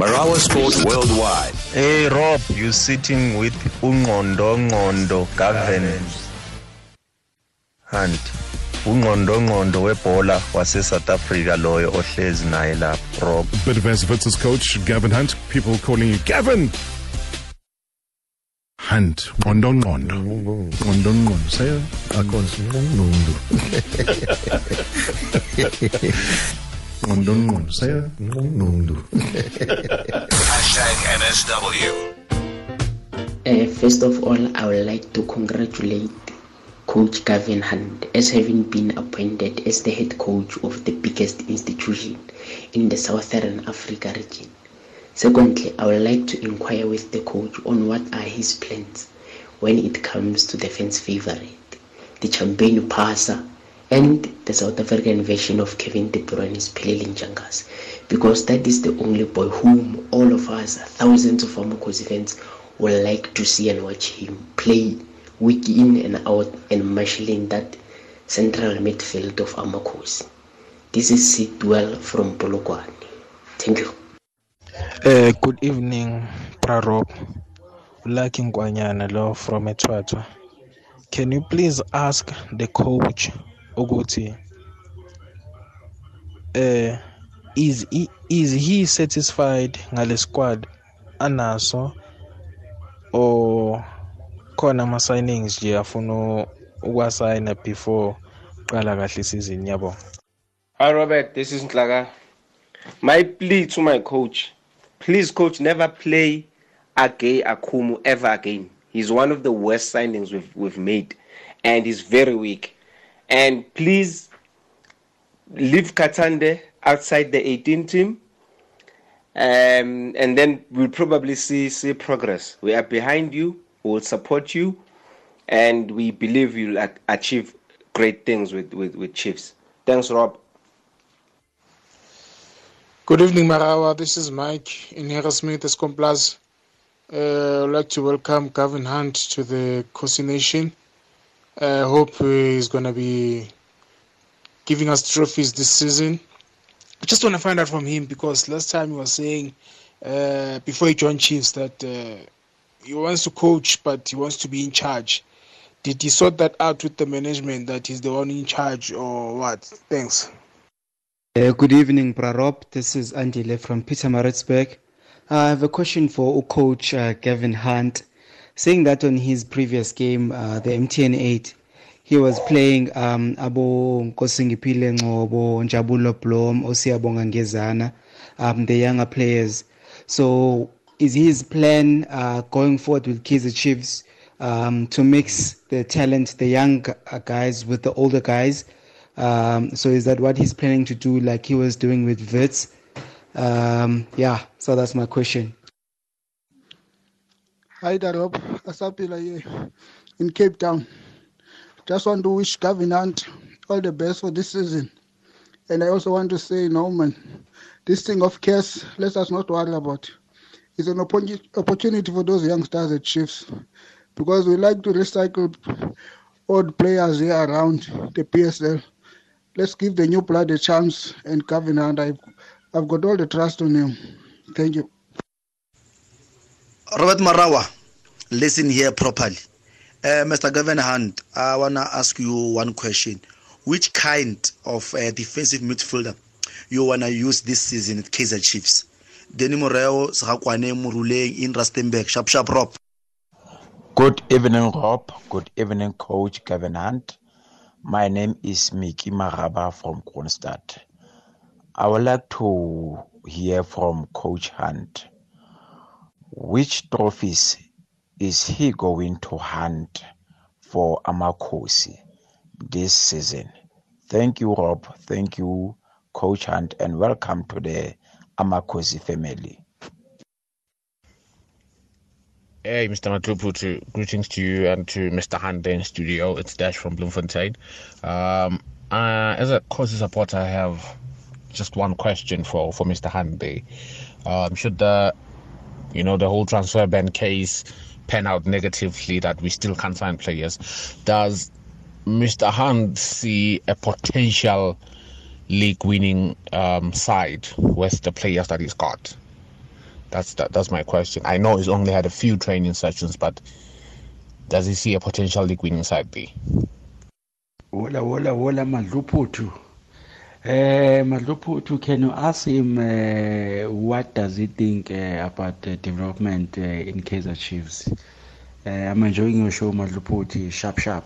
Marawa Sports Worldwide. Hey Rob, you sitting with Ungondo Ngondo Gavin Hunt. Ungondo Ngondo webhola wase South Africa loyo ohlezi naye lapha Rob. Bidvest Wits' coach Gavin Hunt. People calling you Gavin. Hunt. Ngondo Ngondo. Ngondo Ngondo. Say it. akhonza Hashtag NSW. Uh, first of all, I would like to congratulate Coach Gavin Hunt as having been appointed as the head coach of the biggest institution in the Southern Africa region. Secondly, I would like to inquire with the coach on what are his plans when it comes to the fans' favorite, the champagne passer, and the South African version of Kevin De Bruyne's Pelelin Jangas, because that is the only boy whom all of us, thousands of Amakhosi fans, would like to see and watch him play week in and out and marshalling that central midfield of Amakhosi. This is Sidwell from Polokwane. Thank you. Uh, good evening, Prarob. Lucky Ngwanyana Law from Etwatwa. Can you please ask the coach Oguti, uh, is he, is he satisfied ngale squad anaso or khona ama signings nje afuna ukwasayina before qala kahle season yabo Hi, Robert. This is Nklaga. My plea to my coach please, coach, never play Age Akumu ever again. He's one of the worst signings we've, we've made, and he's very weak. And please leave Katsande outside the 18 team. Um, and then we'll probably see see progress. We are behind you. We will support you, and we believe you'll achieve great things with, with, with Chiefs. Thanks, Rob. Good evening, Marawa. This is Mike in Harrismith, Plus. Uh, I'd like to welcome Gavin Hunt to the Kosi Nation. I hope he's going to be giving us trophies this season. I just want to find out from him because last time he was saying, uh, before he joined Chiefs, that uh, he wants to coach, but he wants to be in charge. Did he sort that out with the management that he's the one in charge or what? Thanks. Uh, good evening, Prarop. This is Andile from Pietermaritzburg. I have a question for coach uh, Gavin Hunt. Saying that on his previous game, uh, the MTN 8, he was playing um, Abo Nkosingiphile Ngcobo, Njabulo Blom, Osiabonga Ngezana, um, the younger players. So is his plan uh, going forward with Kaizer Chiefs um, to mix the talent, the young uh, guys with the older guys? Um, so is that what he's planning to do, like he was doing with Wits? Um, yeah, so that's my question. Hi, Darob. Asapila in Cape Town. Just want to wish Gavin all the best for this season. And I also want to say, Norman, this thing of cash, let us not worry about. It's an opportu- opportunity for those youngsters at Chiefs because we like to recycle old players here around the PSL. Let's give the new blood a chance. And Gavin I've, I've got all the trust on him. Thank you. Robert Marawa, listen here properly. Uh, Mr. Governor Hunt, I want to ask you one question. Which kind of uh, defensive midfielder you want to use this season at Kaizer Chiefs? Denny Moreo, Muruleng in Rustenburg. Sharp, sharp, Rob. Good evening, Rob. Good evening, Coach Gavin Hunt. My name is Miki Maraba from Kroonstad. I would like to hear from Coach Hunt. Which trophies is he going to hunt for Amakhosi this season? Thank you, Rob. Thank you, Coach Hunt, and welcome to the Amakhosi family. Hey, Mr. Matupu, to, greetings to you and to Mr. Hunt in studio. It's Dash from Bloemfontein. Um, uh, as a Kosi supporter, I have just one question for, for Mr. Hande. Um, should the, you know, the whole transfer ban case pan out negatively that we still can't sign players, does Mr. Hunt see a potential league winning um, side with the players that he's got? That's that, that's my question. I know he's only had a few training sessions, but does he see a potential league winning side? Wola, wola, wola, Madluputu. Uh, Madluputu, can you ask him uh, what does he think uh, about the development uh, in Kaiser Chiefs? Uh, I'm enjoying your show, Madluputu. Sharp, sharp.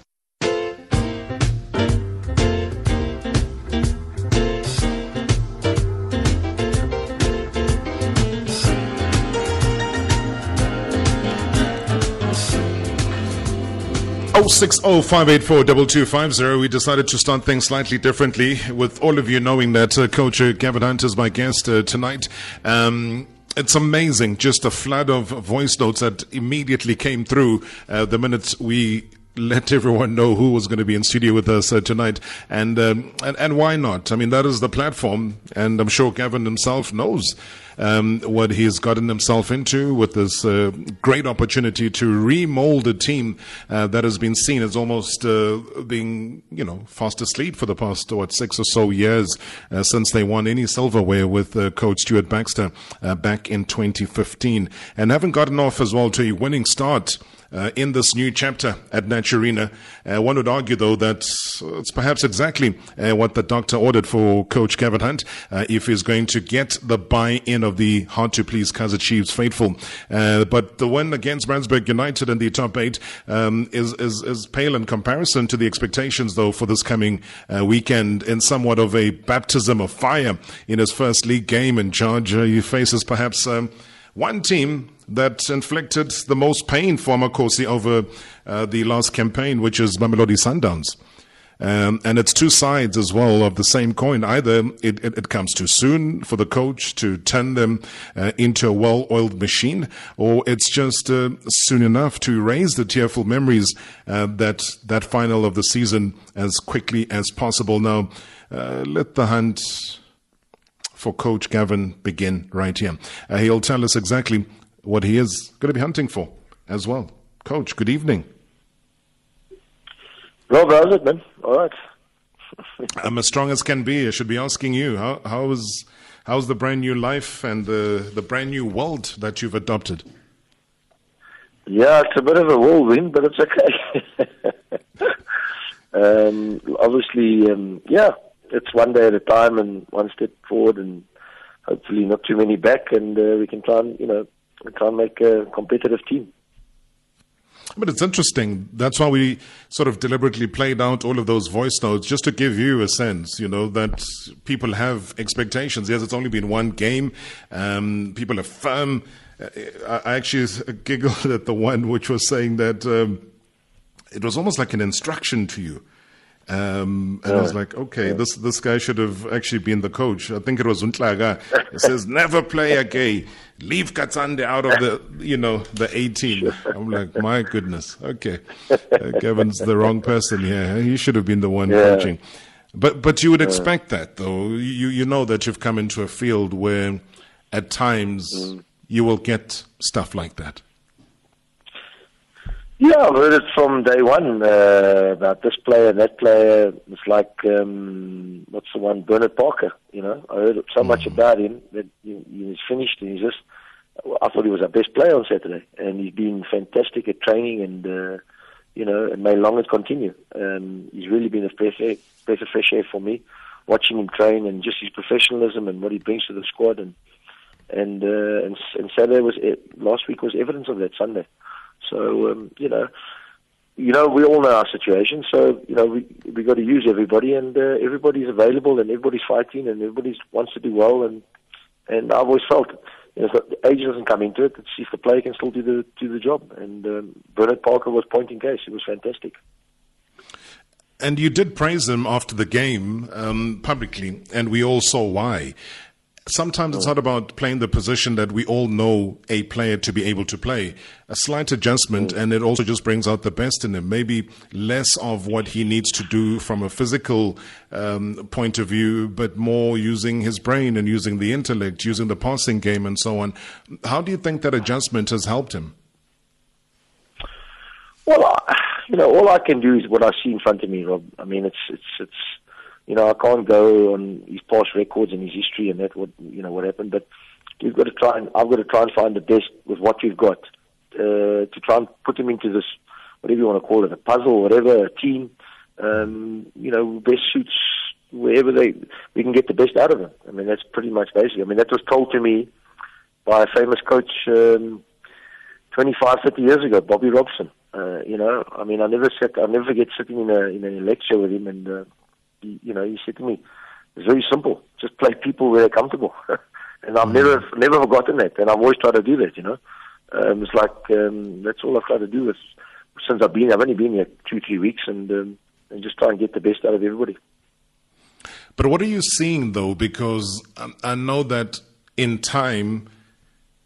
Oh six oh five eight four double two five zero. We decided to start things slightly differently, with all of you knowing that uh, Coach uh, Gavin Hunt is my guest uh, tonight. Um, it's amazing, just a flood of voice notes that immediately came through uh, the minute we let everyone know who was going to be in studio with us uh, tonight, and, um, and and why not? I mean, that is the platform, and I'm sure Gavin himself knows um, what he's gotten himself into with this uh, great opportunity to remold a team uh, that has been seen as almost uh, being, you know, fast asleep for the past what six or so years uh, since they won any silverware with uh, Coach Stuart Baxter back in 2015, and haven't gotten off as well to a winning start uh, in this new chapter at Naturena. Uh, one would argue, though, that it's perhaps exactly uh, what the doctor ordered for Coach Gavin Hunt uh, if he's going to get the buy-in of the hard-to-please Kaizer Chiefs faithful. Uh, but the win against Brandsburg United in the top eight um, is, is, is pale in comparison to the expectations, though, for this coming uh, weekend in somewhat of a baptism of fire in his first league game in charge. he faces perhaps um, one team that inflicted the most pain for Makosi over uh, the last campaign, which is Mamelodi Sundowns. Um, and it's two sides as well of the same coin. Either it, it, it comes too soon for the coach to turn them uh, into a well oiled machine, or it's just uh, soon enough to erase the tearful memories uh, that that final of the season as quickly as possible. Now, uh, let the hunt for Coach Gavin begin right here. Uh, he'll tell us exactly what he is going to be hunting for as well. Coach, good evening. Rob, how's it, man? All right. I'm as strong as can be. I should be asking you how how is how's the brand new life and the the brand new world that you've adopted? Yeah, it's a bit of a whirlwind, but it's okay. um, obviously, um, yeah, it's one day at a time and one step forward, and hopefully not too many back, and uh, we can try and you know try and make a competitive team. But it's interesting. That's why we sort of deliberately played out all of those voice notes just to give you a sense, you know, that people have expectations. Yes, it's only been one game. Um, people are firm. Uh, I actually giggled at the one which was saying that um, it was almost like an instruction to you. Um, and yeah. I was like, okay, yeah. this this guy should have actually been the coach. I think it was Untlaga. It says, never play a gay. Leave Katsande out of the, you know, the 18. I'm like, my goodness. Okay. Uh, Gavin's the wrong person here. He should have been the one yeah. coaching. But but you would expect that, though. You you know that you've come into a field where, at times, mm. you will get stuff like that. Yeah, I've heard it from day one uh, about this player, that player. It's like um, what's the one, Bernard Parker. You know, I heard so much about him that he, he's finished, and he's just. I thought he was our best player on Saturday, and he's been fantastic at training, and uh, you know, and may long it continue. Um, he's really been a breath, breath of fresh air for me, watching him train, and just his professionalism and what he brings to the squad, and and uh, and, and Saturday was last week was evidence of that. Sunday. So um, you know, you know, we all know our situation. So you know, we we got to use everybody, and uh, everybody's available, and everybody's fighting, and everybody wants to do well. And and I've always felt, you know, the age doesn't come into it. It's if the player can still do the do the job. And um, Bernard Parker was pointing case. It was fantastic. And you did praise him after the game um, publicly, and we all saw why sometimes it's not about playing the position that we all know a player to be able to play. A slight adjustment, and it also just brings out the best in him. Maybe less of what he needs to do from a physical um, point of view, but more using his brain and using the intellect, using the passing game, and so on. How do you think that adjustment has helped him? Well, you know, all I can do is what I see in front of me, Rob. I mean, it's it's it's you know, I can't go on his past records and his history and that what you know what happened, but we've got to try and I've got to try and find the best with what we've got uh, to try and put them into this whatever you want to call it, a puzzle, whatever, a team. Um, you know, best suits wherever they we can get the best out of them. I mean, that's pretty much basic. I mean, that was told to me by a famous coach um, 25, 30 years ago, Bobby Robson. Uh, you know, I mean, I never sat, I never forget sitting in a in a lecture with him, and uh, he, you know, he said to me, "It's very simple. Just play people where they're comfortable." and I've never never forgotten that, and I've always tried to do that. You know, um, it's like um, that's all I've tried to do with since I've been. I've only been here two, three weeks, and um, and just try and get the best out of everybody. But what are you seeing though? Because I know that in time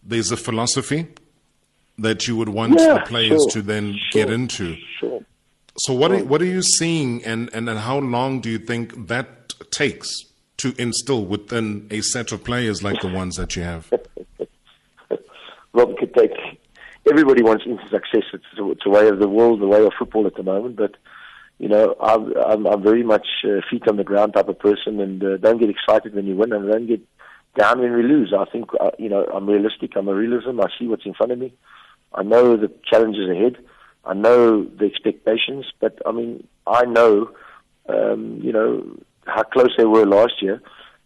there's a philosophy that you would want Yeah, the players sure, to then sure, get into. Sure. So what are, what are you seeing, and, and and how long do you think that takes to instill within a set of players like the ones that you have? Rob could take. Everybody wants instant success. It's, it's a way of the world, the way of football at the moment. But you know, I'm I'm, I'm very much uh, feet on the ground type of person, and uh, don't get excited when you win, and don't get down when we lose. I think uh, you know I'm realistic. I'm a realism. I see what's in front of me. I know the challenges ahead. I know the expectations, but I mean, I know, um, you know, how close they were last year,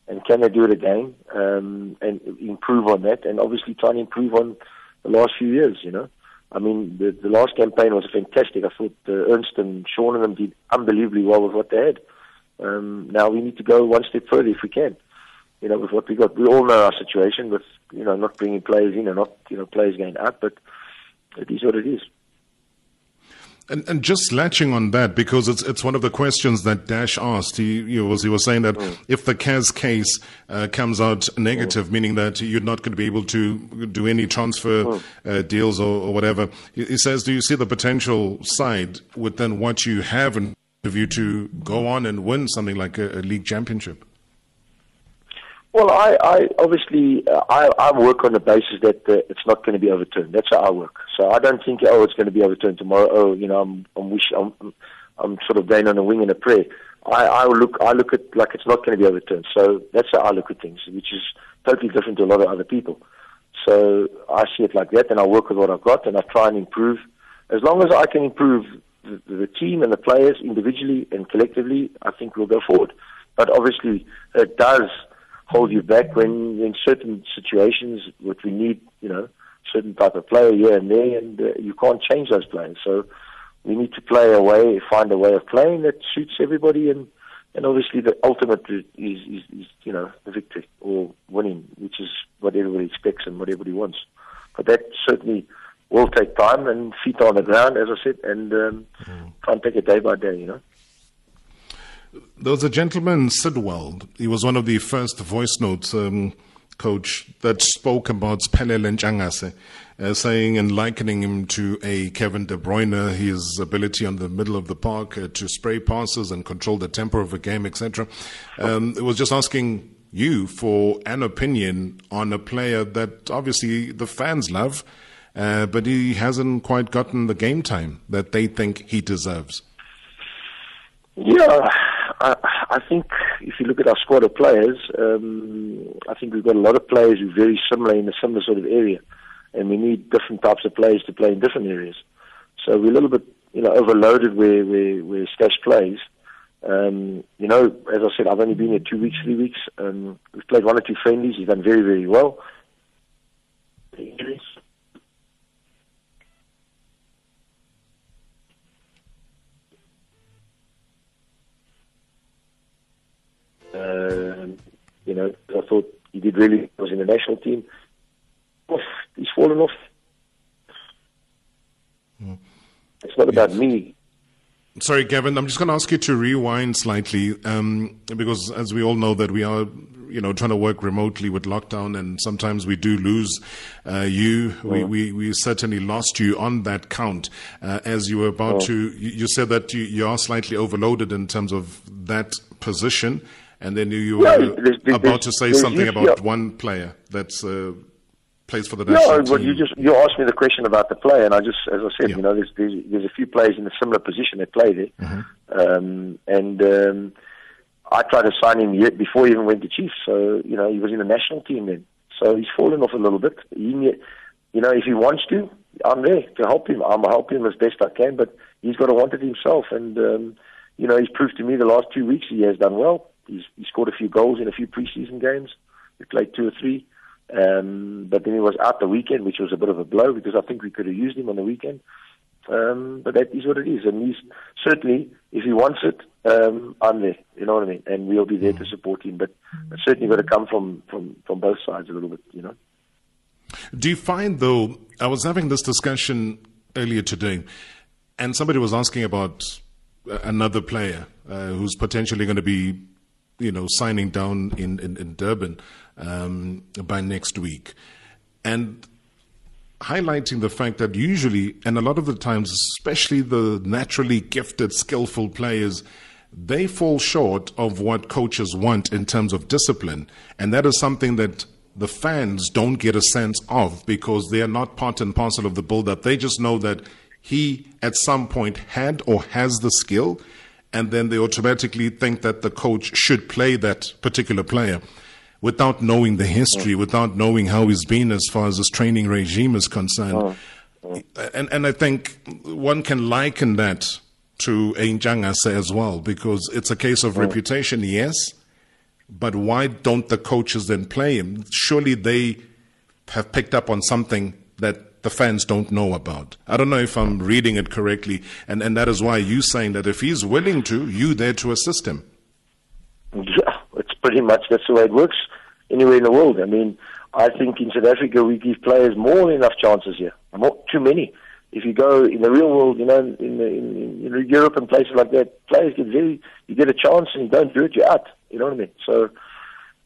and can they do it again um, and improve on that, and obviously try and improve on the last few years. You know, I mean, the, the last campaign was fantastic. I thought uh, Ernst and Sean and them did unbelievably well with what they had. Um, now we need to go one step further if we can. You know, with what we got, we all know our situation with you know not bringing players in and not you know players going out, but it is what it is. And, and just latching on that because it's it's one of the questions that Dash asked. He, he was he was saying that if the CAS case uh, comes out negative, meaning that you're not going to be able to do any transfer uh, deals or, or whatever, he, he says, do you see the potential side within what you have in you to go on and win something like a, a league championship? Well, I, I obviously uh, I, I work on the basis that uh, it's not going to be overturned. That's how I work. So I don't think oh it's going to be overturned tomorrow. Oh, you know I'm I'm wish I'm I'm sort of going on a wing and a prayer. I, I look I look at like it's not going to be overturned. So that's how I look at things, which is totally different to a lot of other people. So I see it like that, and I work with what I've got, and I try and improve. As long as I can improve the, the team and the players individually and collectively, I think we'll go forward. But obviously, it does hold you back when in certain situations, which we need, you know, certain type of player here and there, and uh, you can't change those players. So we need to play a way, find a way of playing that suits everybody, and and obviously the ultimate is, is, is you know the victory or winning, which is what everybody expects and what everybody wants. But that certainly will take time and feet on the ground, as I said, and um, try and take it day by day, you know. There was a gentleman, Sidwell. He was one of the first voice notes um, coach that spoke about Pelele Ntshangase, uh, saying and likening him to a Kevin De Bruyne, his ability on the middle of the park uh, to spray passes and control the tempo of a game, etc. Um, it was just asking you for an opinion on a player that obviously the fans love, uh, but he hasn't quite gotten the game time that they think he deserves. Yeah, I, I think if you look at our squad of players, um, I think we've got a lot of players who are very similar in a similar sort of area, and we need different types of players to play in different areas. So we're a little bit, you know, overloaded where where, where Stash plays. Um, you know, as I said, I've only been here two weeks, three weeks. Um, we've played one or two friendlies. He's done very, very well. Um, you know, I thought he did really was in the national team. Off, he's fallen off. It's not about me. Sorry, Gavin. I'm just going to ask you to rewind slightly um, because, as we all know, that we are, you know, trying to work remotely with lockdown, and sometimes we do lose uh, you. We, we we certainly lost you on that count uh, as you were about Oh. to. You, you said that you, you are slightly overloaded in terms of that position, and then you, you were Yeah, there's- there's- about to say something about one player that's uh, plays for the national No, team. but you just you asked me the question about the player, and I just, as I said, you know, there's, there's there's a few players in a similar position that play there, Mm-hmm. um, and um, I tried to sign him yet before he even went to Chiefs. So you know, he was in the national team then. So he's fallen off a little bit. He, you know, if he wants to, I'm there to help him. I'm helping him as best I can, but he's got to want it himself. And um, you know, he's proved to me the last two weeks he has done well. He's he scored a few goals in a few preseason games. We played two or three. Um, but then he was out the weekend, which was a bit of a blow because I think we could have used him on the weekend. Um, but that is what it is, and he's certainly, if he wants it, um, I'm there. You know what I mean? And we'll be there to support him. But it's certainly got to come from from from both sides a little bit. You know. Do you find, though, I was having this discussion earlier today, and somebody was asking about uh, another player uh, who's potentially going to be, you know, signing down in, in, in Durban um, by next week. And highlighting the fact that usually, and a lot of the times, especially the naturally gifted, skillful players, they fall short of what coaches want in terms of discipline. And that is something that the fans don't get a sense of because they are not part and parcel of the build up. They just know that he at some point had or has the skill, and then they automatically think that the coach should play that particular player without knowing the history, without knowing how he's been as far as his training regime is concerned. And, and I think one can liken that to Ntshangase as well, because it's a case of reputation, yes, but why don't the coaches then play him? Surely they have picked up on something that the fans don't know about. I don't know if I'm reading it correctly, and, and that is why you saying that if he's willing to, you there to assist him. Yeah, it's pretty much that's the way it works anywhere in the world. I mean, I think in South Africa we give players more than enough chances here, more, too many. If you go in the real world, you know, in, the, in, in Europe and places like that, players get very, you get a chance and you don't do it, you're out. You know what I mean? So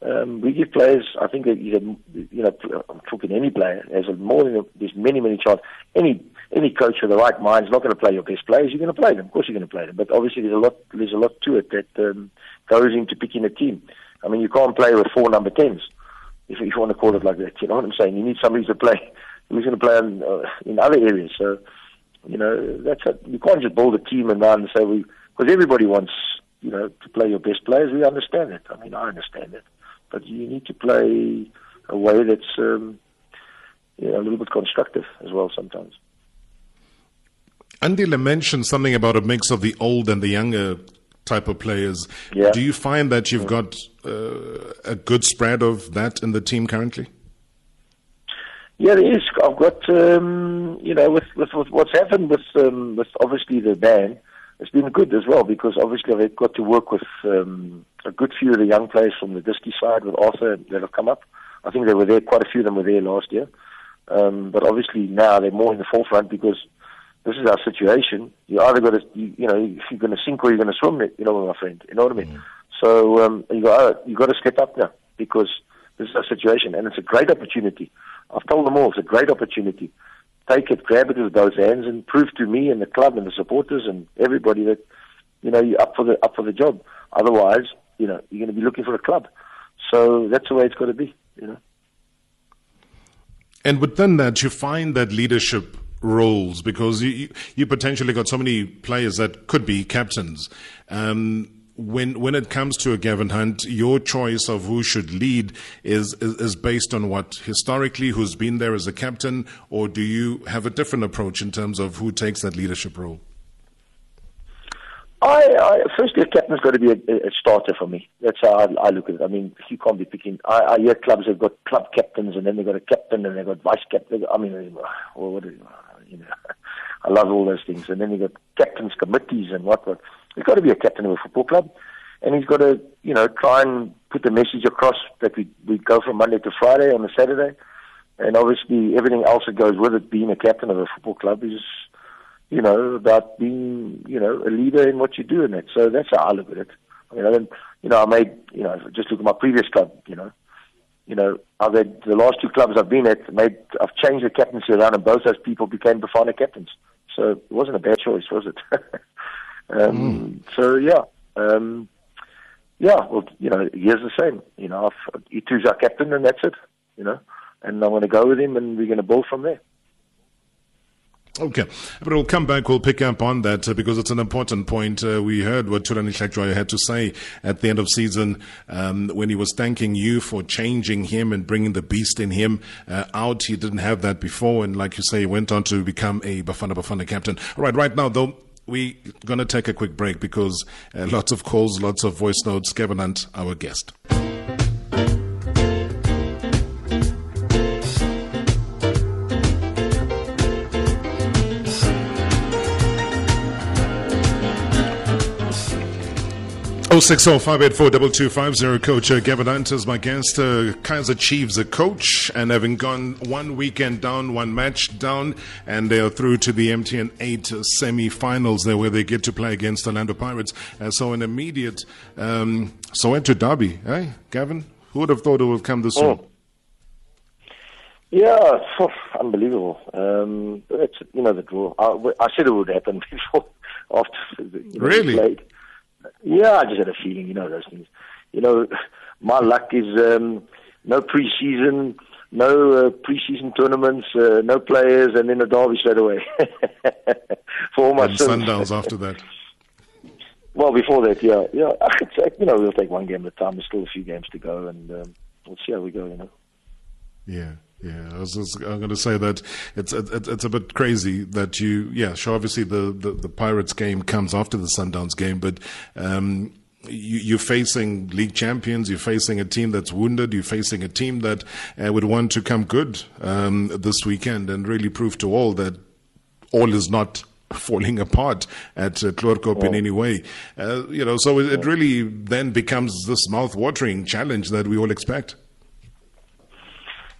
um, we give players, I think, that, you can, you know, I'm talking any player, there's more than, a, there's many, many chances. Any any coach with the right mind is not going to play your best players. You're going to play them. Of course, you're going to play them. But obviously, there's a lot. There's a lot to it that um, goes into picking a team. I mean, you can't play with four number tens, if, you want to call it like that. You know what I'm saying? You need somebody to play who's going to play in, uh, in other areas. So, you know, that's a, you can't just build a team and then say we because everybody wants you know to play your best players. We understand it. I mean, I understand it, but you need to play a way that's um, know a little bit constructive as well sometimes. Andile mentioned something about a mix of the old and the younger type of players. Yeah. Do you find that you've got uh, a good spread of that in the team currently? Yeah, there is. I've got, um, you know, with, with, with what's happened with um, with obviously the ban, it's been good as well because obviously I've got to work with um, a good few of the young players from the Diski side with Arthur that have come up. I think they were there. Quite a few of them were there last year, um, but obviously now they're more in the forefront because this is our situation. You either got to, you, you know, if you're going to sink or you're going to swim, you know, my friend. You know what I mean? So um, you got you got to step up now because this is our situation, and it's a great opportunity. I've told them all it's a great opportunity. Take it, grab it with both hands, and prove to me and the club and the supporters and everybody that you know you're up for the up for the job. Otherwise, you know, you're going to be looking for a club. So that's the way it's got to be. You know. And within that, you find that leadership roles because you, you, you potentially got so many players that could be captains. Um, when when it comes to a Gavin Hunt, your choice of who should lead is, is, is based on what historically who's been there as a captain, or do you have a different approach in terms of who takes that leadership role? I, I firstly, a captain's got to be a, a starter for me. That's how I, I look at it. I mean, you can't be picking. I, I hear clubs have got club captains, and then they've got a captain, and they've got vice captain. I mean, you know, I love all those things. And then you've got captains committees and what what. There's got to be a captain of a football club, and he's got to, you know, try and put the message across that we we go from Monday to Friday on a Saturday, and obviously everything else that goes with it. Being a captain of a football club is, you know, about being, you know, a leader in what you do in it. So that's how I look at it. I mean, I you know, I made, you know, just look at my previous club, you know, you know, I've had the last two clubs I've been at, made, I've changed the captaincy around, and both those people became Bafana captains. So it wasn't a bad choice, was it? um, mm. So yeah, um, yeah. Well, you know, here's the same. You know, I've, Itu's our captain, and that's it. You know, and I'm going to go with him, and we're going to build from there. Okay, but we'll come back. We'll pick up on that uh, because it's an important point. Uh, we heard what Hlatshwayo had to say at the end of season um, when he was thanking you for changing him and bringing the beast in him uh, out. He didn't have that before, and like you say, he went on to become a Bafana Bafana captain. All right, right now though. We're going to take a quick break because uh, lots of calls, lots of voice notes. Gavin Hunt, our guest. Oh six oh five eight four double two five zero. Coach uh, Gavin Hunt is my guest. Uh, Kaizer Chiefs, a coach, and having gone one weekend down, one match down, and they are through to the MTN eight semi-finals there, where they get to play against the Orlando Pirates. Uh, so an immediate um, Soweto derby, eh, Gavin? Who would have thought it would come this soon? Oh. Yeah, phew, unbelievable. Um, it's you know the draw. I, I said it would happen before after you know, Really? played. Yeah, I just had a feeling. You know those things. You know, my luck is um, no preseason, no uh, preseason tournaments, uh, no players, and then a derby straight away for all my And sins. Sundowns after that. Well, before that, yeah, yeah. You know, we'll take one game at a time. There's still a few games to go, and um, we'll see how we go. You know. Yeah, yeah. I was just, I'm going to say that it's it, it's a bit crazy that you, yeah, sure. Obviously, the, the, the Pirates game comes after the Sundowns game, but um, you, you're facing league champions. You're facing a team that's wounded. You're facing a team that uh, would want to come good um, this weekend and really prove to all that all is not falling apart at uh, Chloorkop in any way. Uh, you know, so it, it really then becomes this mouth-watering challenge that we all expect.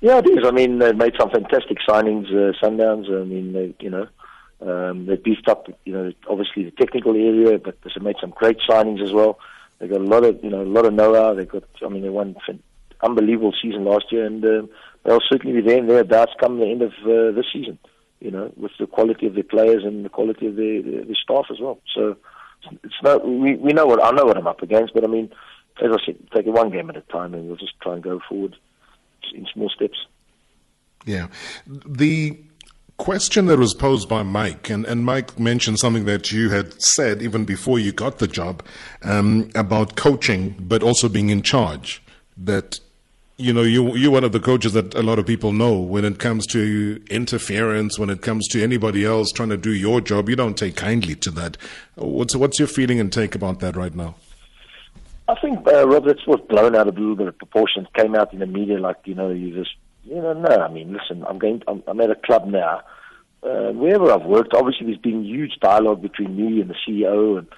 Yeah, it is. I mean, they made some fantastic signings, uh, Sundowns. I mean, they, you know, um, they beefed up, you know, obviously the technical area, but they made some great signings as well. They got a lot of, you know, a lot of know-how. They got, I mean, they won an unbelievable season last year, and um, they'll certainly be there and thereabouts come the end of uh, this season. You know, with the quality of their players and the quality of their, their, their staff as well. So it's not. We we know what I know what I'm up against, but I mean, as I said, take it one game at a time, and we'll just try and go forward in small steps. Yeah. The question that was posed by Mike, and, and Mike mentioned something that you had said even before you got the job um, about coaching, but also being in charge. That, you know, you, you're one of the coaches that a lot of people know when it comes to interference, when it comes to anybody else trying to do your job, you don't take kindly to that. What's, what's your feeling and take about that right now? I think, uh, Rob, that's what's blown out of a little bit of proportion. Came out in the media like, you know, you just, you know, no, I mean, listen, I'm going, I'm, I'm at a club now. Uh, wherever I've worked, obviously there's been huge dialogue between me and the CEO and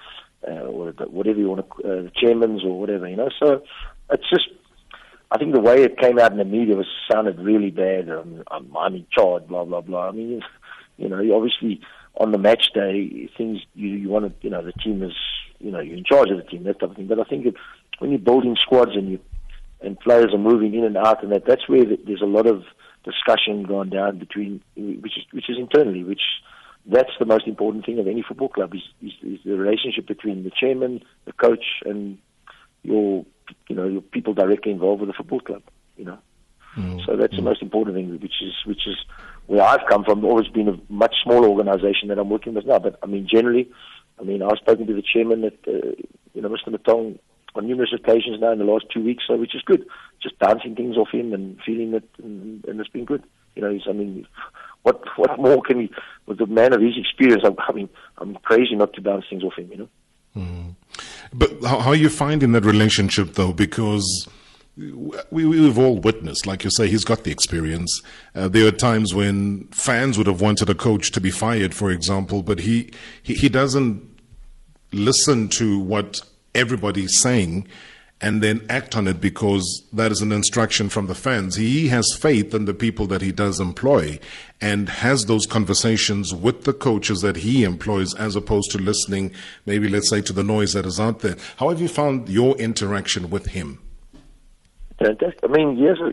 uh, or the, whatever you want to, uh, the chairmans or whatever, you know. So it's just, I think the way it came out in the media was sounded really bad. Um, I'm, I'm in charge, blah blah blah. I mean, you know, obviously on the match day, things you you want to, you know, the team is, you know, you're in charge of the team, that type of thing. But I think when you're building squads and you and players are moving in and out, and that that's where the, there's a lot of discussion going down between, which is which is internally, which that's the most important thing of any football club is, is, is the relationship between the chairman, the coach, and your you know your people directly involved with the football club. You know, mm-hmm. so that's the most important thing, which is which is where I've come from. Always been a much smaller organisation that I'm working with now. But I mean, generally, I mean, I've spoken to the chairman at uh, you know Mr. Motaung on numerous occasions now in the last two weeks, so which is good. Just bouncing things off him and feeling it, and, and it's been good. You know, he's, I mean, what what more can he with a man of his experience? I'm, I mean, I'm crazy not to bounce things off him. You know. But how, how are you finding that relationship though? Because we, we've all witnessed, like you say, he's got the experience. Uh, there are times when fans would have wanted a coach to be fired, for example, but he, he, he doesn't listen to what everybody's saying and then act on it because that is an instruction from the fans. He has faith in the people that he does employ and has those conversations with the coaches that he employs as opposed to listening, maybe let's say, to the noise that is out there. How have you found your interaction with him? Fantastic. I mean, here's a,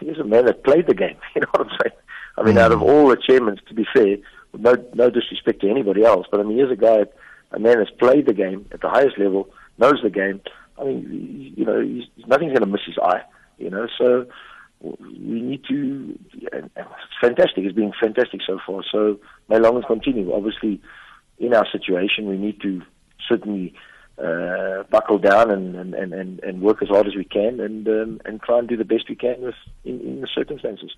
here's a man that played the game. You know what I'm saying? I mean, out of mm. all the chairmen, to be fair, no no disrespect to anybody else, but I mean, here's a guy, a man that's played the game at the highest level, knows the game. I mean, you know, nothing's going to miss his eye. You know, so we need to. It's fantastic. It's been fantastic so far. So may long continue. Obviously, in our situation, we need to certainly uh, buckle down and, and, and, and work as hard as we can and um, and try and do the best we can with in, in the circumstances.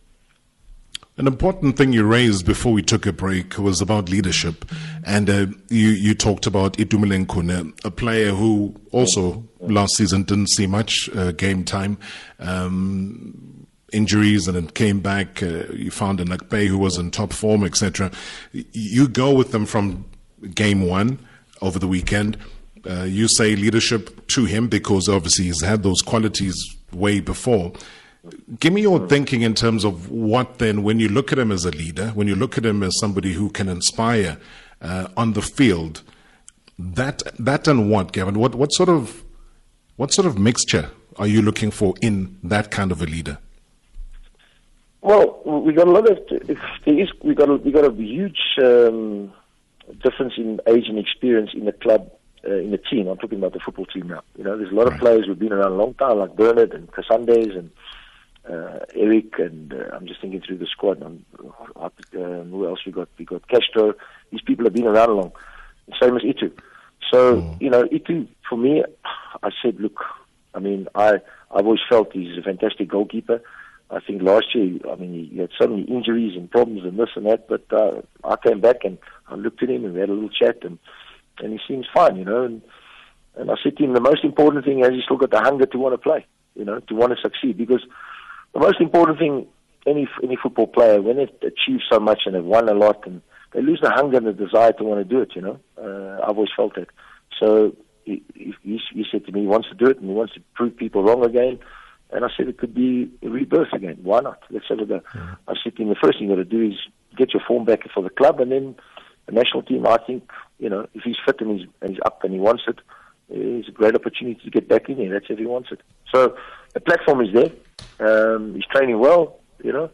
An important thing you raised before we took a break was about leadership, and uh, you you talked about Itumeleng Khune, a player who also last season didn't see much uh, game time. Um, injuries and then came back. Uh, you found a Nakpe who was in top form, etc. You go with them from game one over the weekend. Uh, you say leadership to him because obviously he's had those qualities way before. Give me your thinking in terms of what then, when you look at him as a leader, when you look at him as somebody who can inspire uh, on the field, that that and what, Gavin? What what sort of what sort of mixture are you looking for in that kind of a leader? Well, we got a lot of there is we got a, we got a huge um, difference in age and experience in the club uh, in the team. I'm talking about the football team now. You know, there's a lot of players who've been around a long time, like Bernard and Katsandes and uh, Eric, and uh, I'm just thinking through the squad. Um, uh, who else we got? We got Castro. These people have been around long. Same as Itu. So you know, Itu for me, I said, look, I mean, I I've always felt he's a fantastic goalkeeper. I think last year, I mean, he, he had so many injuries and problems and this and that, but uh, I came back and I looked at him and we had a little chat and and he seems fine, you know. And and I said to him, the most important thing is he's still got the hunger to want to play, you know, to want to succeed. Because the most important thing any any football player when they achieve so much and they've won a lot and they lose the hunger and the desire to want to do it, you know. Uh, I've always felt that. So he, he, he said to me he wants to do it and he wants to prove people wrong again. And I said it could be a rebirth again. Why not? Let's have a go. I said to him, the first thing you got to do is get your form back for the club, and then the national team. I think you know if he's fit and he's, and he's up and he wants it, it's a great opportunity to get back in here. That's if he wants it. So the platform is there. Um, he's training well. You know,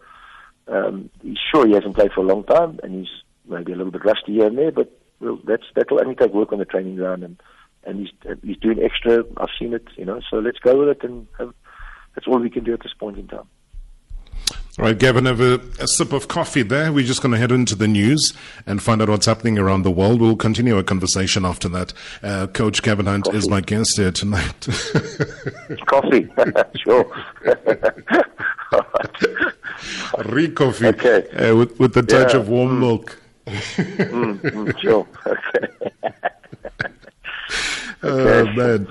um, he's sure he hasn't played for a long time, and he's maybe a little bit rusty here and there. But well, that's that'll only take work on the training ground, and and he's he's doing extra. I've seen it. You know, so let's go with it and have that's all we can do at this point in time. All right, Gavin, have a, a, sip of coffee there. We're just going to head into the news and find out what's happening around the world. We'll continue our conversation after that. Uh, Coach Gavin Hunt coffee. is my guest here tonight. coffee, sure. Re coffee. Okay. Uh, with, with the touch yeah. of warm mm. milk. mm, mm, sure. Okay. okay. Oh, man.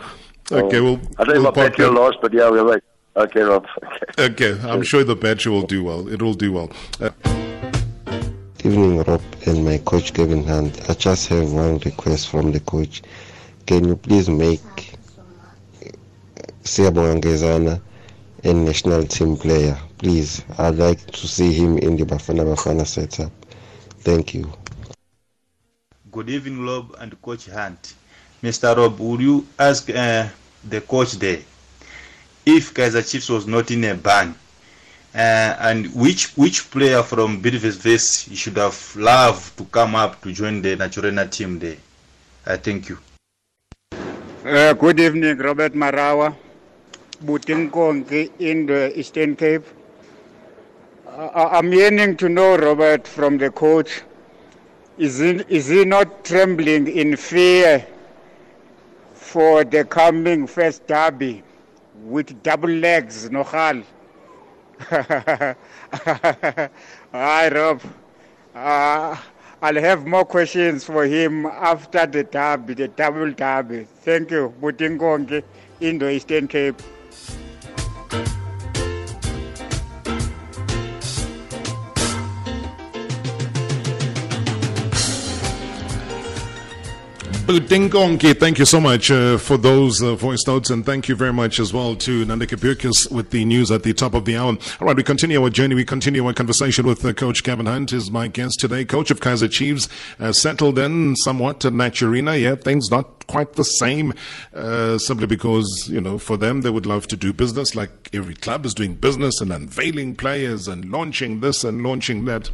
Okay, well, I don't we'll my battery lost, but yeah, we're right. Okay, Rob. Okay. okay, I'm sure the battery will do well. It will do well. Uh, Evening, Rob and my coach Gavin Hunt. I just have one request from the coach. Can you please make Siyabonga Ngezana a national team player? Please, I'd like to see him in the Bafana Bafana setup. Thank you. Good evening, Rob and Coach Hunt. Mr. Rob, would you ask uh, the coach there if Kaizer Chiefs was not in a ban uh, and which which player from Bidvest should have loved to come up to join the Naturena team there? I thank you. Uh, good evening, Robert Marawa, Butinkongi in the Eastern Cape. Uh, I'm yearning to know, Robert, from the coach, is he, is he not trembling in fear for the coming first derby with double legs, Nohal. Hi, Rob. Uh, I'll have more questions for him after the derby, the double derby. Thank you, Butingonge, in the Eastern Cape. Butingonki, thank you so much uh, for those uh, voice notes, and thank you very much as well to Nandika Burkis with the news at the top of the hour. All right, we continue our journey. We continue our conversation with uh, Coach Gavin Hunt, is my guest today. Coach of Kaizer Chiefs, uh, settled in somewhat at Naturena. Yeah, things not quite the same, uh, simply because, you know, for them, they would love to do business like every club is doing business and unveiling players and launching this and launching that.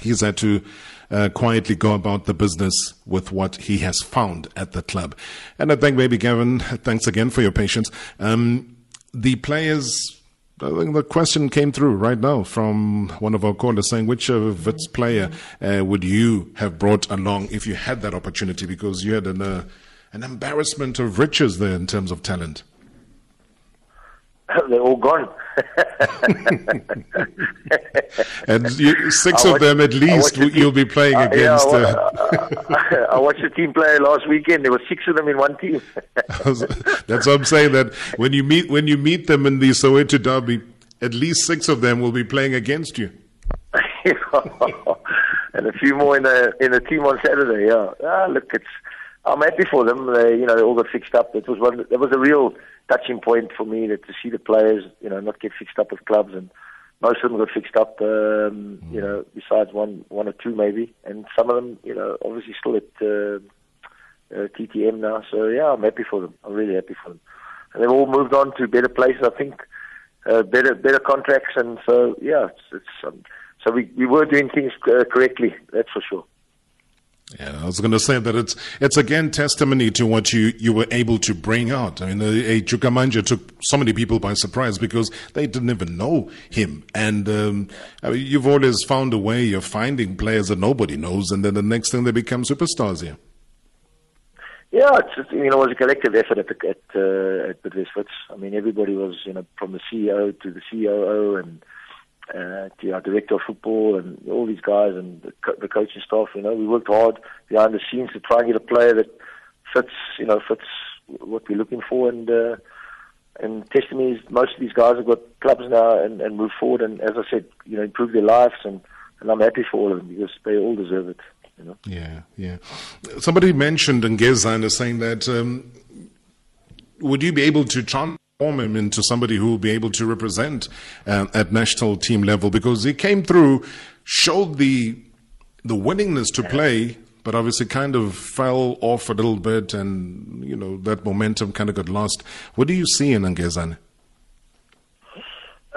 He's had to uh, quietly go about the business with what he has found at the club. And I think maybe Gavin, thanks again for your patience. Um, the players I think the question came through right now from one of our callers saying, which of its player uh, would you have brought along if you had that opportunity? Because you had an, uh, an embarrassment of riches there in terms of talent. They're all gone. And you, six I of them at least you'll team- be playing uh, yeah, against. I, uh, I watched a team play last weekend. There were six of them in one team. That's what I'm saying. That when you meet when you meet them in the Soweto derby, at least six of them will be playing against you. and a few more in the in the team on Saturday. Yeah, ah, look, it's I'm happy for them. They, you know, they all got fixed up. It was one. That was a real touching point for me that to see the players, you know, not get fixed up with clubs, and most of them got fixed up. Um, You know, besides one one or two maybe, and some of them, you know, obviously still at uh, uh, TTM now. So yeah, I'm happy for them. I'm really happy for them. And they've all moved on to better places, I think, uh, better better contracts, and so yeah, it's, it's um, so we we were doing things uh, correctly. That's for sure. Yeah, I was going to say that it's it's again testimony to what you, you were able to bring out. I mean, a, Chukamanja took so many people by surprise because they didn't even know him. And um, I mean, you've always found a way of finding players that nobody knows, and then the next thing they become superstars here. Yeah, it's just, you know, it was a collective effort at the, at uh, at. I mean, everybody was you know from the CEO to the COO and uh, to our director of football and all these guys and the, co- the coaching staff. You know, we worked hard behind the scenes to try and get a player that fits you know fits what we're looking for and. Uh, and testimony is most of these guys have got clubs now and, and move forward and as I said, you know, improve their lives and, and I'm happy for all of them because they all deserve it. You know. Yeah, yeah. Somebody mentioned Ngezana saying that um, would you be able to transform him into somebody who will be able to represent uh, at national team level because he came through, showed the the willingness to play, but obviously kind of fell off a little bit, and you know that momentum kind of got lost. What do you see in Ngezana?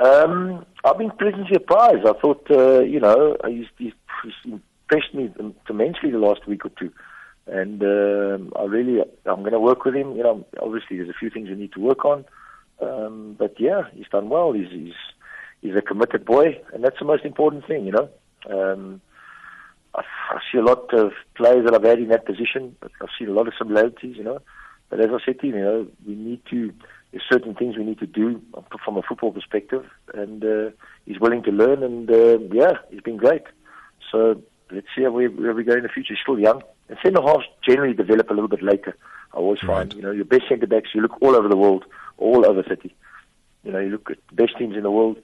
Um, I've been pleasantly surprised. I thought, uh, you know, he's, he's, impressed me immensely the last week or two. And um, I really, I'm going to work with him. You know, obviously there's a few things we need to work on. Um, but yeah, he's done well. He's, he's, he's a committed boy, and that's the most important thing, you know. Um, I, I see a lot of players that I've had in that position, but I've seen a lot of similarities, you know. But as I said to you, you know, we need to, there's certain things we need to do from a football perspective, and uh, he's willing to learn, and uh, yeah, he's been great. So let's see where, we where we go in the future. He's still young, and centre halves generally develop a little bit later. I always find, you know, your best centre backs, you look all over the world, all over City. You know, you look at the best teams in the world,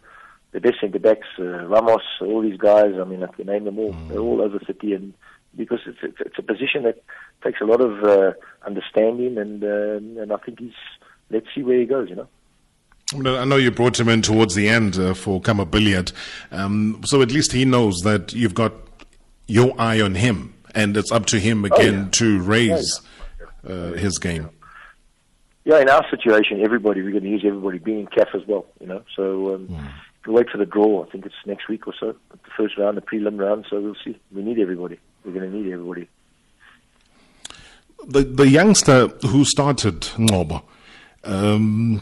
the best centre backs, uh, Ramos, all these guys. I mean, I can name them all. They're all over City, and because it's it's, it's a position that takes a lot of uh, understanding, and um, and I think he's. Let's see where he goes. You know. I know you brought him in towards the end uh, for Khama Billiat, um, so at least he knows that you've got your eye on him, and it's up to him Oh, again yeah. to raise uh, his game. Yeah, in our situation, everybody we're going to use everybody being CAF as well. You know, so um, we'll wait for the draw. I think it's next week or so, the first round, the prelim round. So we'll see. We need everybody. We're going to need everybody. The the youngster who started Ngcobo, um,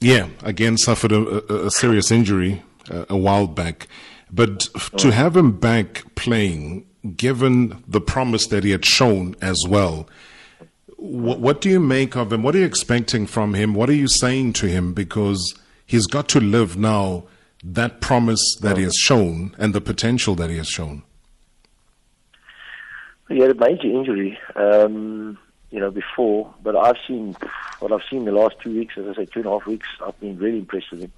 yeah, again suffered a, a, a serious injury uh, a while back, but to have him back playing, given the promise that he had shown as well. What, what do you make of him? What are you expecting from him? What are you saying to him? Because he's got to live now that promise that he has shown and the potential that he has shown. He had a major injury, um, you know, before, but I've seen what I've seen the last two weeks. As I say, two and a half weeks. I've been really impressed with him.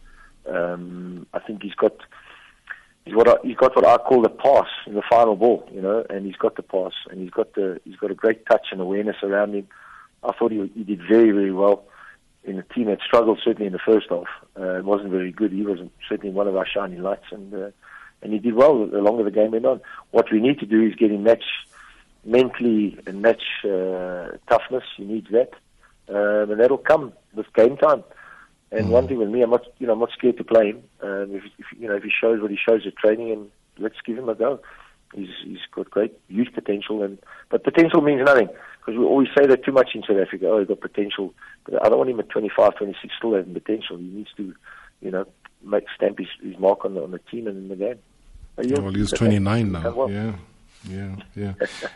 Um, I think he's got he's what I, he's got what I call the pass in the final ball, you know, and he's got the pass, and he's got the he's got a great touch and awareness around him. I thought he he did very very well in a team that struggled certainly in the first half. Uh, it wasn't very good. He was certainly one of our shining lights, and uh, and he did well the longer the game went on. What we need to do is get him match mentally and match uh, toughness. He needs that, um, and that'll come with game time. And one thing with me, I'm not, you know, I'm not scared to play him. Um, if, if you know, if he shows what he shows at training, and let's give him a go. He's he's got great youth potential, and but potential means nothing because we always say that too much in South Africa. Oh, he's got potential, but I don't want him at 25, 26 still having potential. He needs to, you know, make stamp his, his mark on the, on the team and in the game. Yeah, Well, he's 29 now. well. Yeah. Yeah, yeah.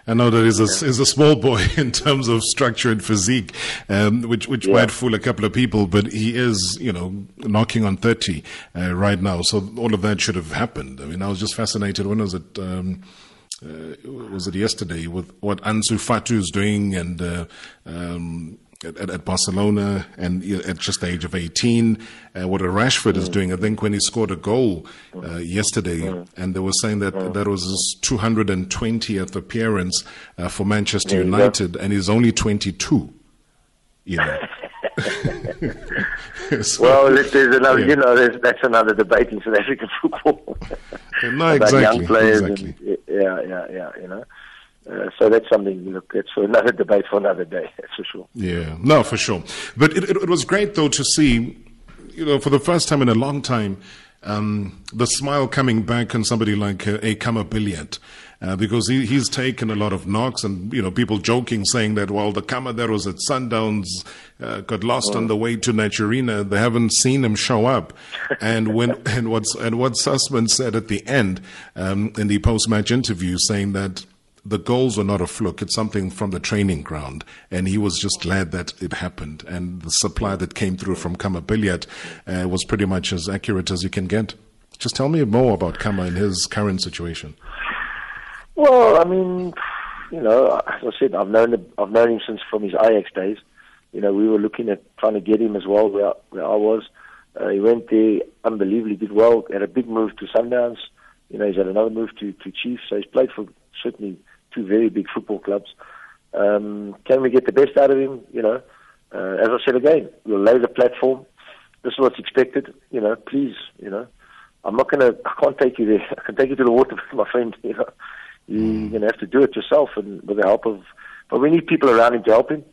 I know that he's a, he's a small boy in terms of structure and physique, um, which which Yeah. might fool a couple of people, but he is, you know, knocking on 30 uh, right now. So all of that should have happened. I mean, I was just fascinated. When was it? Um, uh, was it yesterday with what Ansu Fati is doing and uh, um, at, at- at Barcelona and at just the age of 18, uh, what a Rashford is doing. I think when he scored a goal uh, yesterday, and they were saying that that was his 220th appearance uh, for Manchester There you go. United, and he's only 22. You know. So- well, there's, another, Yeah. you know, there's, that's another debate in South African football. No, About exactly, young players exactly. and yeah, yeah, yeah, you know. Uh, so that's something. You look, it's for another debate for another day. That's for sure. Yeah, no, for sure. But it, it, it was great though to see, you know, for the first time in a long time, um, the smile coming back on somebody like uh, a Khama Billiat. Uh, because he, he's taken a lot of knocks and, you know, people joking saying that, well, the Khama that was at Sundowns uh, got lost on the way to Naturena. They haven't seen him show up. And when, and what's, and what Sussman said at the end, um, in the post-match interview saying that the goals were not a fluke. It's something from the training ground. And he was just glad that it happened. And the supply that came through from Khama Billiat uh, was pretty much as accurate as you can get. Just tell me more about Khama and his current situation. Well, I mean, you know, as I said, I've known him, I've known him since from his Ajax days. You know, we were looking at trying to get him as well where, where I was. Uh, he went there, unbelievably did well. Had a big move to Sundowns. You know, he's had another move to to Chiefs. So he's played for certainly two very big football clubs. Um, can we get the best out of him? You know, uh, as I said again, we'll lay the platform. This is what's expected. You know, please, you know, I'm not gonna. I can't take you there. I can take you to the water, my friend. You know, you're gonna have to do it yourself, and with the help of. But we need people around him to help him.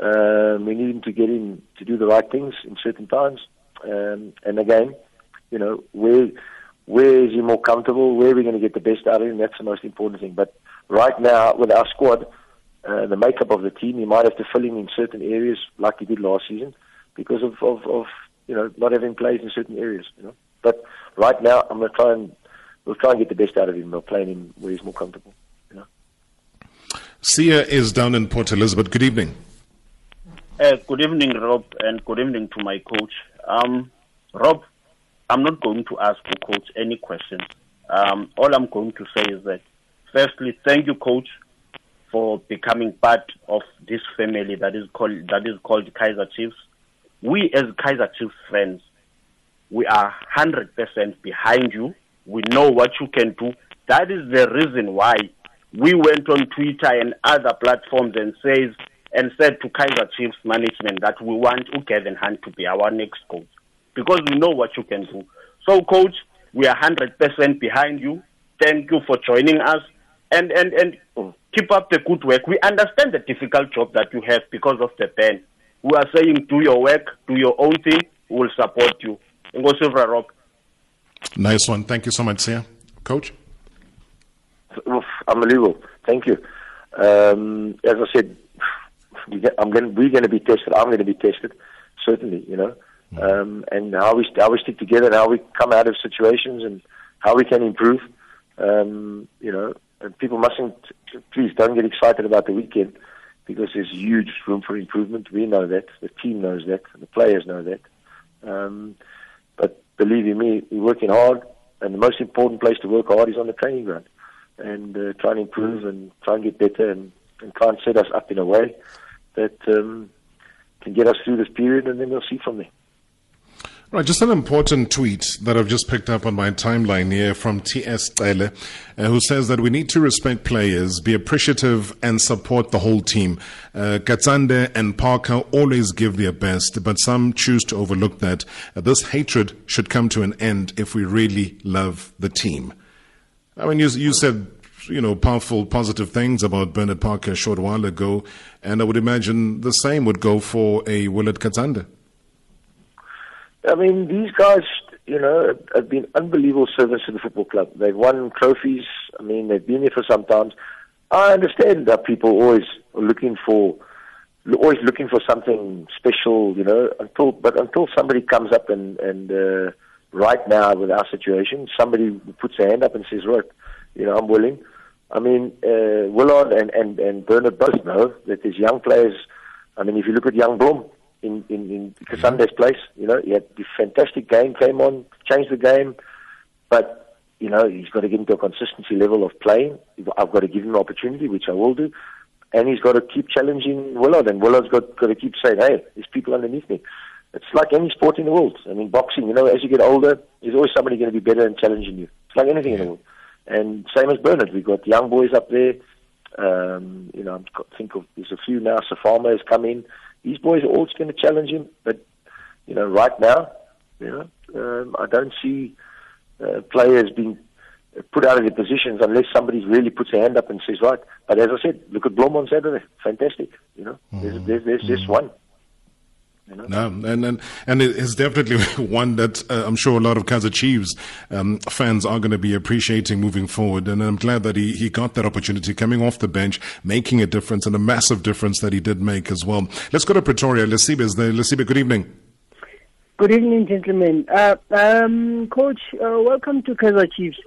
Um, we need him to get him to do the right things in certain times. Um, and again, you know, where where is he more comfortable? Where are we going to get the best out of him? That's the most important thing. But right now, with our squad, uh, the makeup of the team, he might have to fill in in certain areas like he did last season because of, of, of you know not having plays in certain areas. You know, but right now, I'm going to try and we'll try and get the best out of him. We'll play him where he's more comfortable. You know. Sia is down in Port Elizabeth. Good evening. Uh, good evening, Rob, and good evening to my coach. Um, Rob, I'm not going to ask the coach any questions. Um, all I'm going to say is that, firstly, thank you, coach, for becoming part of this family that is called that is called Kaizer Chiefs. We, as Kaizer Chiefs friends, we are hundred percent behind you. We know what you can do. That is the reason why we went on Twitter and other platforms and says and said to Kaizer Chiefs management that we want Gavin Hunt to be our next coach because we know what you can do. So, coach, we are hundred percent behind you. Thank you for joining us, and and and keep up the good work. We understand the difficult job that you have because of the ban. We are saying do your work, do your own thing. We will support you. Ngosivra Rob. Nice one. Thank you so much, Sia. Coach? Oof, unbelievable. Thank you. Um, as I said, we get, I'm going. We're going to be tested. I'm going to be tested, certainly. You know, um, and how we how we stick together, and how we come out of situations, and how we can improve. Um, you know, and people mustn't. Please don't get excited about the weekend because there's huge room for improvement. We know that. The team knows that. The players know that. Um, but believe you me, we're working hard, and the most important place to work hard is on the training ground and uh, try and improve and try and get better and, and try and set us up in a way that um, can get us through this period, and then we'll see from there. Right, just an important tweet that I've just picked up on my timeline here from T.S. Tele, uh, who says that we need to respect players, be appreciative, and support the whole team. Uh, Katsande and Parker always give their best, but some choose to overlook that. Uh, this hatred should come to an end if we really love the team. I mean, you, you said, you know, powerful, positive things about Bernard Parker a short while ago, and I would imagine the same would go for a Willard Katsande. I mean, these guys, you know, have been unbelievable service to the football club. They've won trophies. I mean, they've been here for some time. I understand that people always are looking for, always looking for something special, you know. Until, but until somebody comes up and and uh, right now with our situation, somebody puts their hand up and says, "Right, you know, I'm willing." I mean, uh, Willard and, and, and Bernard both know that there's young players. I mean, if you look at young Blom in, in, in Katsande's place, you know, he had the fantastic game, came on, changed the game, but, you know, he's got to get into a consistency level of playing. I've got to give him an opportunity, which I will do. And he's got to keep challenging Willard, and Willard's got, got to keep saying, hey, there's people underneath me. It's like any sport in the world. I mean, boxing, you know, as you get older, there's always somebody going to be better and challenging you. It's like anything in the world. And same as Bernard, we've got young boys up there. Um, you know, I'm got- think of there's a few now. Safama has come in. These boys are always going to challenge him, but you know, right now, you know, um, I don't see uh, players being put out of their positions unless somebody really puts their hand up and says, right. But as I said, look at Blom on Saturday. Fantastic. You know, there's, there's, there's just one. No, and and and it is definitely one that uh, I'm sure a lot of Kaizer Chiefs um, fans are going to be appreciating moving forward. And I'm glad that he, he got that opportunity coming off the bench, making a difference and a massive difference that he did make as well. Let's go to Pretoria. Lesibe is there. Lesibe, good evening. Good evening, gentlemen. Uh, um, Coach, uh, welcome to Kaizer Chiefs.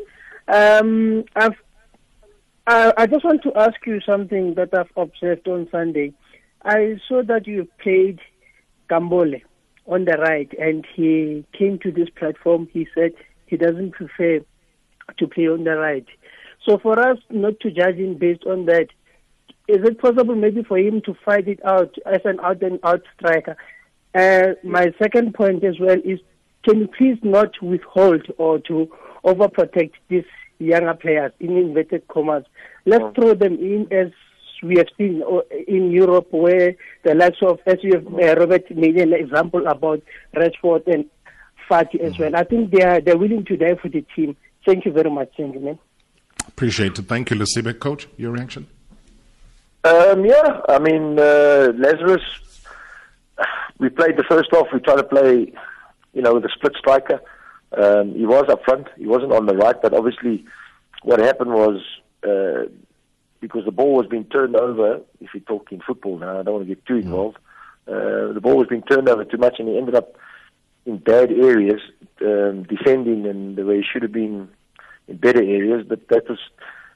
Um, I've, I, I just want to ask you something that I've observed on Sunday. I saw that you played Kambole on the right, and he came to this platform. He said he doesn't prefer to play on the right. So for us not to judge him based on that, is it possible maybe for him to fight it out as an out and out striker? Uh, my second point as well is can you please not withhold or to overprotect these younger players in inverted commas? Let's throw them in as we have seen uh, in Europe where the likes of, as you have, uh, Robert made an example about Rashford and Fati as well. I think they are they're willing to die for the team. Thank you very much, gentlemen. Appreciate it. Thank you, Lesibe. Coach, your reaction? Um, yeah, I mean, uh, Lazarous, we played the first half. We tried to play, you know, with a split striker. Um, he was up front. He wasn't on the right, but obviously what happened was uh, because the ball was being turned over, if you're talking football now, I don't want to get too involved, uh, the ball was being turned over too much and he ended up in bad areas, um, defending and the way he should have been in better areas, but that was,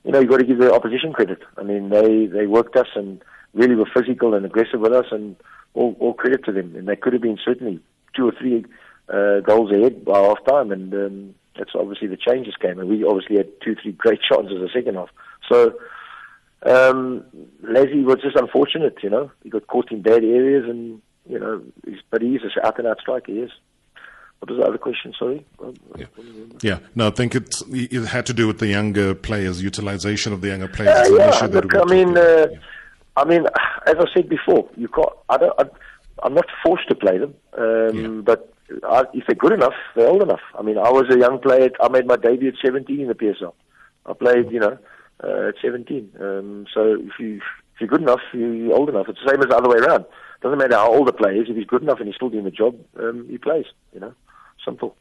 you know, you've got to give the opposition credit. I mean, they, they worked us and really were physical and aggressive with us and all, all credit to them. And they could have been certainly two or three uh, goals ahead by half time and um, that's obviously the changes came and we obviously had two, three great chances the second half. So, um, Leslie was just unfortunate, you know. He got caught in bad areas and, you know, he's, but he is an out and out striker, he is. What was the other question? Sorry. Yeah, no, I think it's, it had to do with the younger players, utilization of the younger players. Uh, yeah, look, I mean, uh, I mean, as I said before, you can't. I don't. I, I'm not forced to play them, um, but I, if they're good enough, they're old enough. I mean, I was a young player. I made my debut at 17 in the PSL. I played, you know, uh, at 17. Um, so if you if you're good enough, you- you're old enough. It's the same as the other way around. Doesn't matter how old the player is. If he's good enough and he's still doing the job, um, he plays. You know, simple.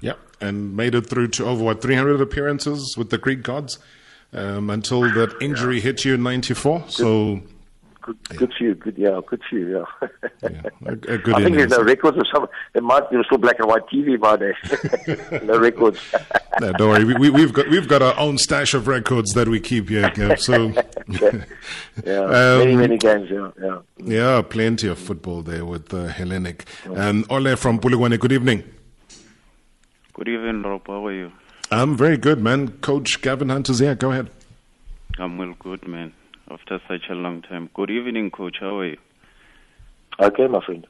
Yeah, and made it through to over what 300 appearances with the Greek gods um, until that injury hit you in '94. So Good, good for you. Good, yeah, good for you. Yeah. a, a good I think there's innings. no records of some. There might there was still black and white TV by there. no records. No, don't worry. We, we, we've got we've got our own stash of records that we keep here. Gav, So Yeah, Um, many many games. Yeah, yeah. yeah, plenty of football there with uh, Hellenic. Um, Ole from Polokwane. Good evening. Good evening, Rob. How are you? I'm very good, man. Coach Gavin Hunter's here. Go ahead. I'm well, good, man. After such a long time. Good evening, Coach. How are you? Okay, my friend.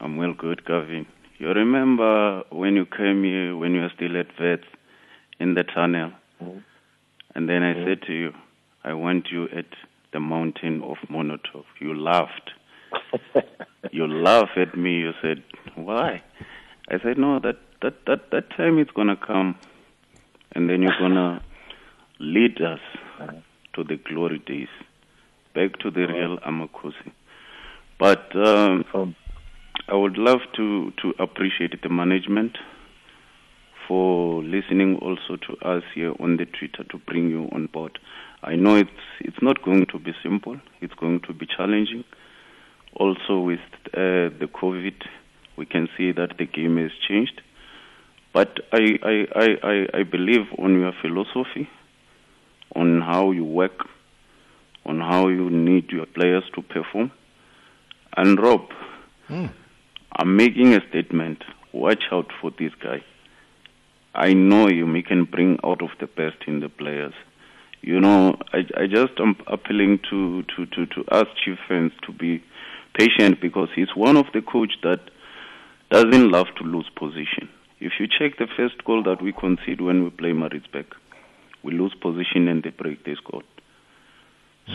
I'm well, good, Gavin. You remember when you came here, when you were still at Vets in the tunnel? Mm-hmm. And then I mm-hmm. said to you, I want you at the mountain of Monotov. You laughed. you laughed at me. You said, why? I said, no, that, that, that, that time it's going to come. And then you're going to lead us uh-huh. To the glory days, back to the real Amakhosi. But um, I would love to, to appreciate the management for listening also to us here on the Twitter to bring you on board. I know it's it's not going to be simple. It's going to be challenging. Also with uh, the COVID, we can see that the game has changed. But I, I, I, I, I believe on your philosophy, on how you work, on how you need your players to perform. And Rob, Hmm. I'm making a statement. Watch out for this guy. I know him. He can bring out of the best in the players. You know, I, I just am appealing to, to, to, to us chief fans to be patient because he's one of the coach that doesn't love to lose position. If you check the first goal that we concede when we play Maritzburg, we lose position and they break the score.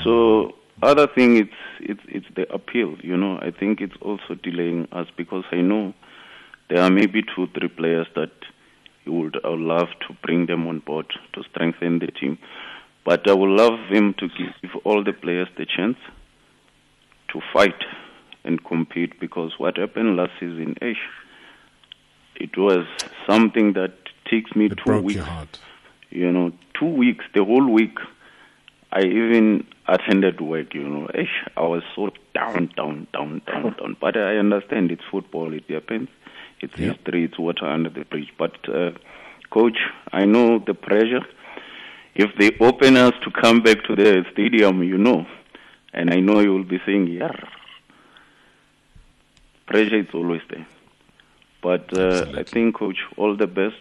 So other thing it's it's it's the appeal, you know. I think it's also delaying us because I know there are maybe two, three players that he would I would love to bring them on board to strengthen the team. But I would love him to give all the players the chance to fight and compete because what happened last season, it was something that takes me two broke weeks. You know, two weeks, the whole week. I even attended work, you know. I was so down, down, down, down, down. But I understand it's football, it happens. It's history, it's water under the bridge. But, uh, coach, I know the pressure. If they open us to come back to the stadium, you know, and I know you will be saying, yeah, pressure is always there. But uh, I think, coach, all the best,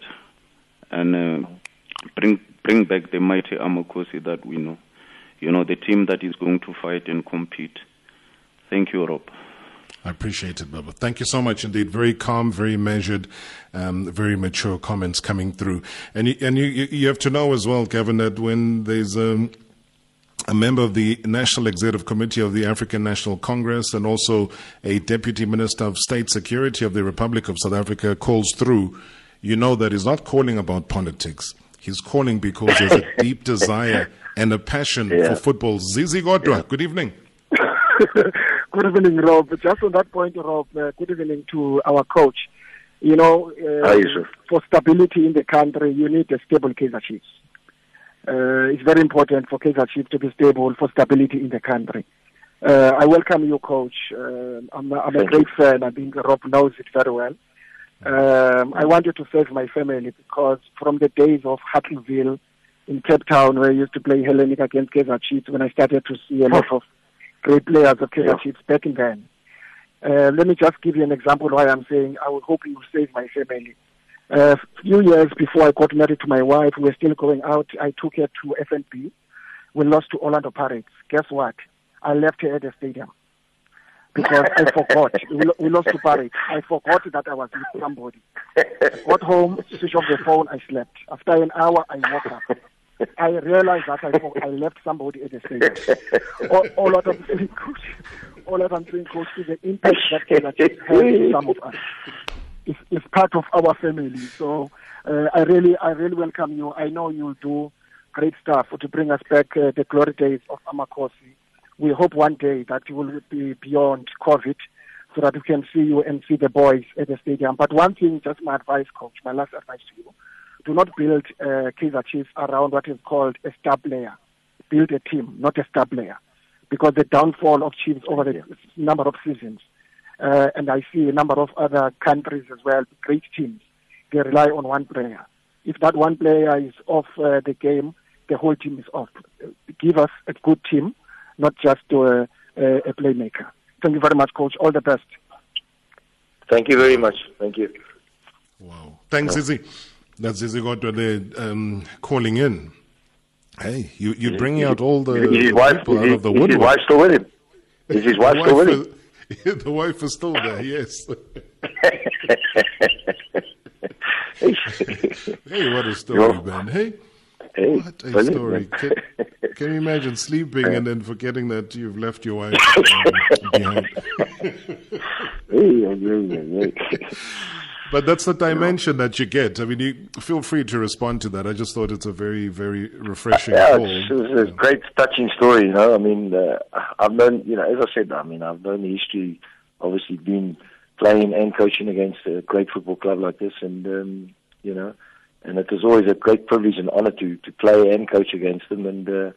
and uh, bring bring back the mighty Amakhosi that we know. You know, the team that is going to fight and compete. Thank you, Rob. I appreciate it, Bubba. Thank you so much indeed. Very calm, very measured, um, very mature comments coming through. And you, and you, you have to know as well, Gavin, that when there's um, a member of the National Executive Committee of the African National Congress and also a Deputy Minister of State Security of the Republic of South Africa calls through, you know that he's not calling about politics. He's calling because there's a deep desire and a passion Yeah. for football. Zizi Kodwa, good evening. good evening, Rob. Just on that point, Rob, uh, good evening to our coach. You know, uh, for stability in the country, you need a stable Kaizer Chiefs. Uh, it's very important for Kaizer Chiefs to be stable for stability in the country. Uh, I welcome you, coach. Uh, I'm, I'm a Thank great fan. I think Rob knows it very well. Um, I wanted to save my family because from the days of Hartleyvale in Cape Town, where I used to play Hellenic against Kaizer Chiefs, when I started to see a lot of great players of Kaizer Chiefs back in then. Uh, let me just give you an example why I'm saying I was hoping to save my family. A few years before I got married to my wife, we were still going out. I took her to FNB. We lost to Orlando Pirates. Guess what? I left her at the stadium because I forgot. We, lost to Pirates. I forgot that I was with somebody. I got home, switched off the phone, I slept. After an hour, I woke up. I realized that I, I left somebody at the stadium. all, all that I'm saying, all that I'm saying, is the impact that Kaizer Chiefs some of us. It's, it's part of our family. So uh, I really, I really welcome you. I know you'll do great stuff to bring us back uh, the glory days of Amakhosi. We hope one day that you will be beyond COVID so that we can see you and see the boys at the stadium. But one thing, just my advice, coach, my last advice to you, do not build uh, Kaizer Chiefs around what is called a star player. Build a team, not a star player. Because the downfall of Chiefs over the number of seasons, uh, and I see a number of other countries as well, great teams, they rely on one player. If that one player is off uh, the game, the whole team is off. Give us a good team, not just uh, a, a playmaker. Thank you very much, coach. All the best. Thank you very much. Thank you. Wow. Thanks, Zizi. That's Zizi Kodwa there um, calling in. Hey, you, you're bringing out all the, Is his the wife- people is out his- of the is his woodwork. wife still with him? Is his wife The still with him? is- the wife is still there, yes. hey, what a story, Yo. man. Hey, Hey, what a story. Can, can you imagine sleeping and then forgetting that you've left your wife um, behind? But that's the dimension that you get. I mean, you feel free to respond to that. I just thought it's a very, very refreshing Yeah, it's, it's a great touching story. You know, I mean, uh, I've known, you know, as I said, I mean, I've known the history. Obviously, been playing and coaching against a great football club like this, and um, you know, and it was always a great privilege and honor to to play and coach against them, and uh,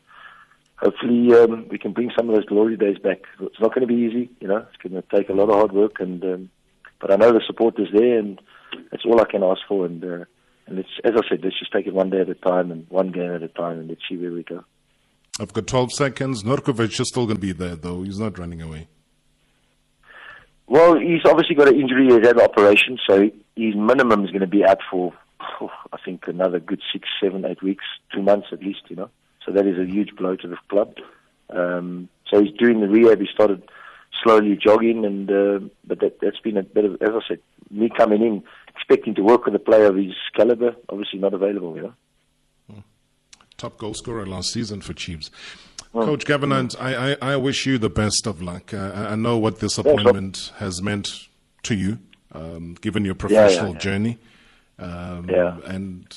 hopefully um, we can bring some of those glory days back. It's not going to be easy, you know. It's going to take a lot of hard work, and um, but I know the support is there, and that's all I can ask for. And uh, and let's, as I said, let's just take it one day at a time and one game at a time, and let's see where we go. I've got 12 seconds. Nurkovic is still going to be there, though. He's not running away. Well, he's obviously got an injury. He's had an operation, so his minimum is going to be out for, oh, I think, another good six, seven, eight weeks, two months at least. You know, so that is a huge blow to the club. Um, so he's doing the rehab. He started slowly jogging, and uh, but that, that's been a bit of, as I said, me coming in expecting to work with a player of his caliber, obviously not available. You know. Top goal scorer last season for Chiefs. Coach Gavin Hunt, I, I, I wish you the best of luck. Uh, I I know what this appointment has meant to you, um, given your professional yeah. journey. Um, Yeah. And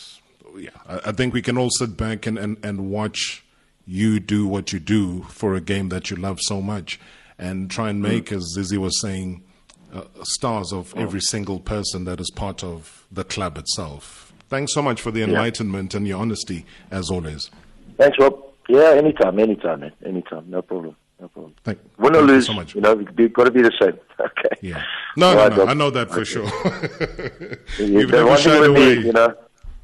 yeah, I, I think we can all sit back and, and, and watch you do what you do for a game that you love so much and try and make, as Zizi was saying, uh, stars of every single person that is part of the club itself. Thanks so much for the enlightenment and your honesty, as always. Thanks, Rob. Yeah, anytime, anytime, man. Anytime. No problem. No problem. Thank, Win or thank you lose, so much. you know, we've got to be the same. Okay. Yeah. No, All no, no. I know that for Okay. sure. You- You've the never shied away. Me, you know.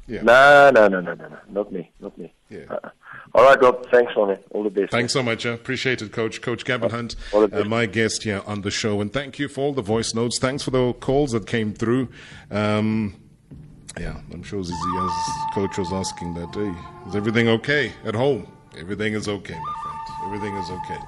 Yeah. No, no, no, no, no, no. Not me. Not me. Yeah. Uh-uh. All right, Rob. Thanks, man. All the best. Thanks so much. I appreciate it, Coach. Coach Gavin Hunt, uh, my guest here on the show. And thank you for all the voice notes. Thanks for the calls that came through. Um, yeah, I'm sure Zizi, as Coach was asking that, hey, is everything okay at home? Everything is okay, my friend. Everything is okay.